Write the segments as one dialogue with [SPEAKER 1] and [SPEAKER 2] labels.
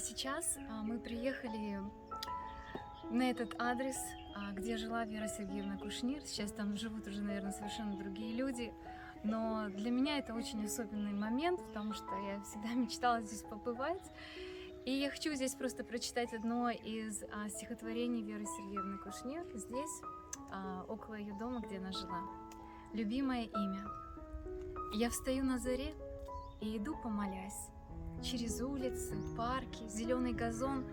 [SPEAKER 1] сейчас а, мы приехали на этот адрес, а, где жила Вера Сергеевна Кушнир. Сейчас там живут уже, наверное, совершенно другие люди. Но для меня это очень особенный момент, потому что я всегда мечтала здесь побывать. И я хочу здесь просто прочитать одно из а, стихотворений Веры Сергеевны Кушнир. Здесь, около ее дома, где она жила. Любимое имя. Я встаю на заре и иду помолясь. Через улицы, парки, зеленый газон,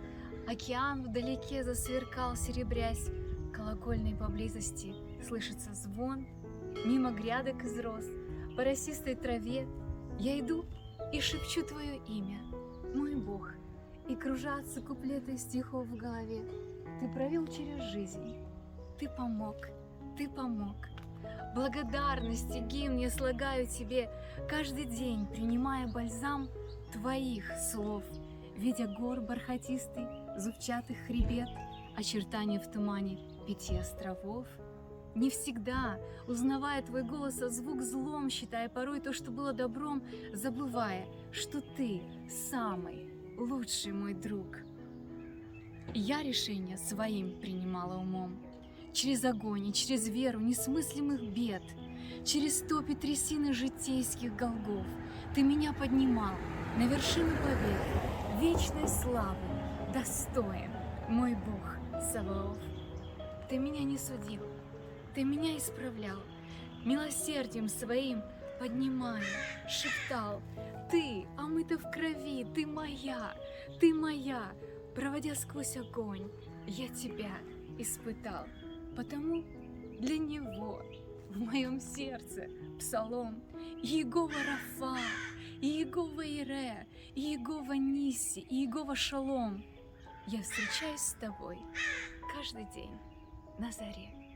[SPEAKER 1] океан вдалеке засверкал, серебрясь. Колокольной поблизости слышится звон, мимо грядок из роз, по росистой траве. Я иду и шепчу твое имя, мой Бог, и кружатся куплеты стихов в голове. Ты провел через жизнь, ты помог, ты помог. Благодарности гимн я слагаю тебе каждый день, принимая бальзам твоих слов, видя гор бархатистый, зубчатых хребет, очертания в тумане пяти островов. Не всегда, узнавая твой голос, а звук злом, считая порой то, что было добром, забывая, что ты самый лучший мой друг. Я решение своим принимала умом, через огонь и через веру несмыслимых бед, через топи трясины житейских голгов, ты меня поднимал на вершину победы, вечной славы, достоин мой Бог Саваоф. Ты меня не судил, ты меня исправлял, милосердием своим поднимая, шептал, ты, омыта в крови, ты моя, ты моя, проводя сквозь огонь, я тебя испытал, потому для него в моем сердце псалом Иегова Рафа, Иегова Ире, Иегова Ниси, Иегова Шалом. Я встречаюсь с тобой каждый день на заре.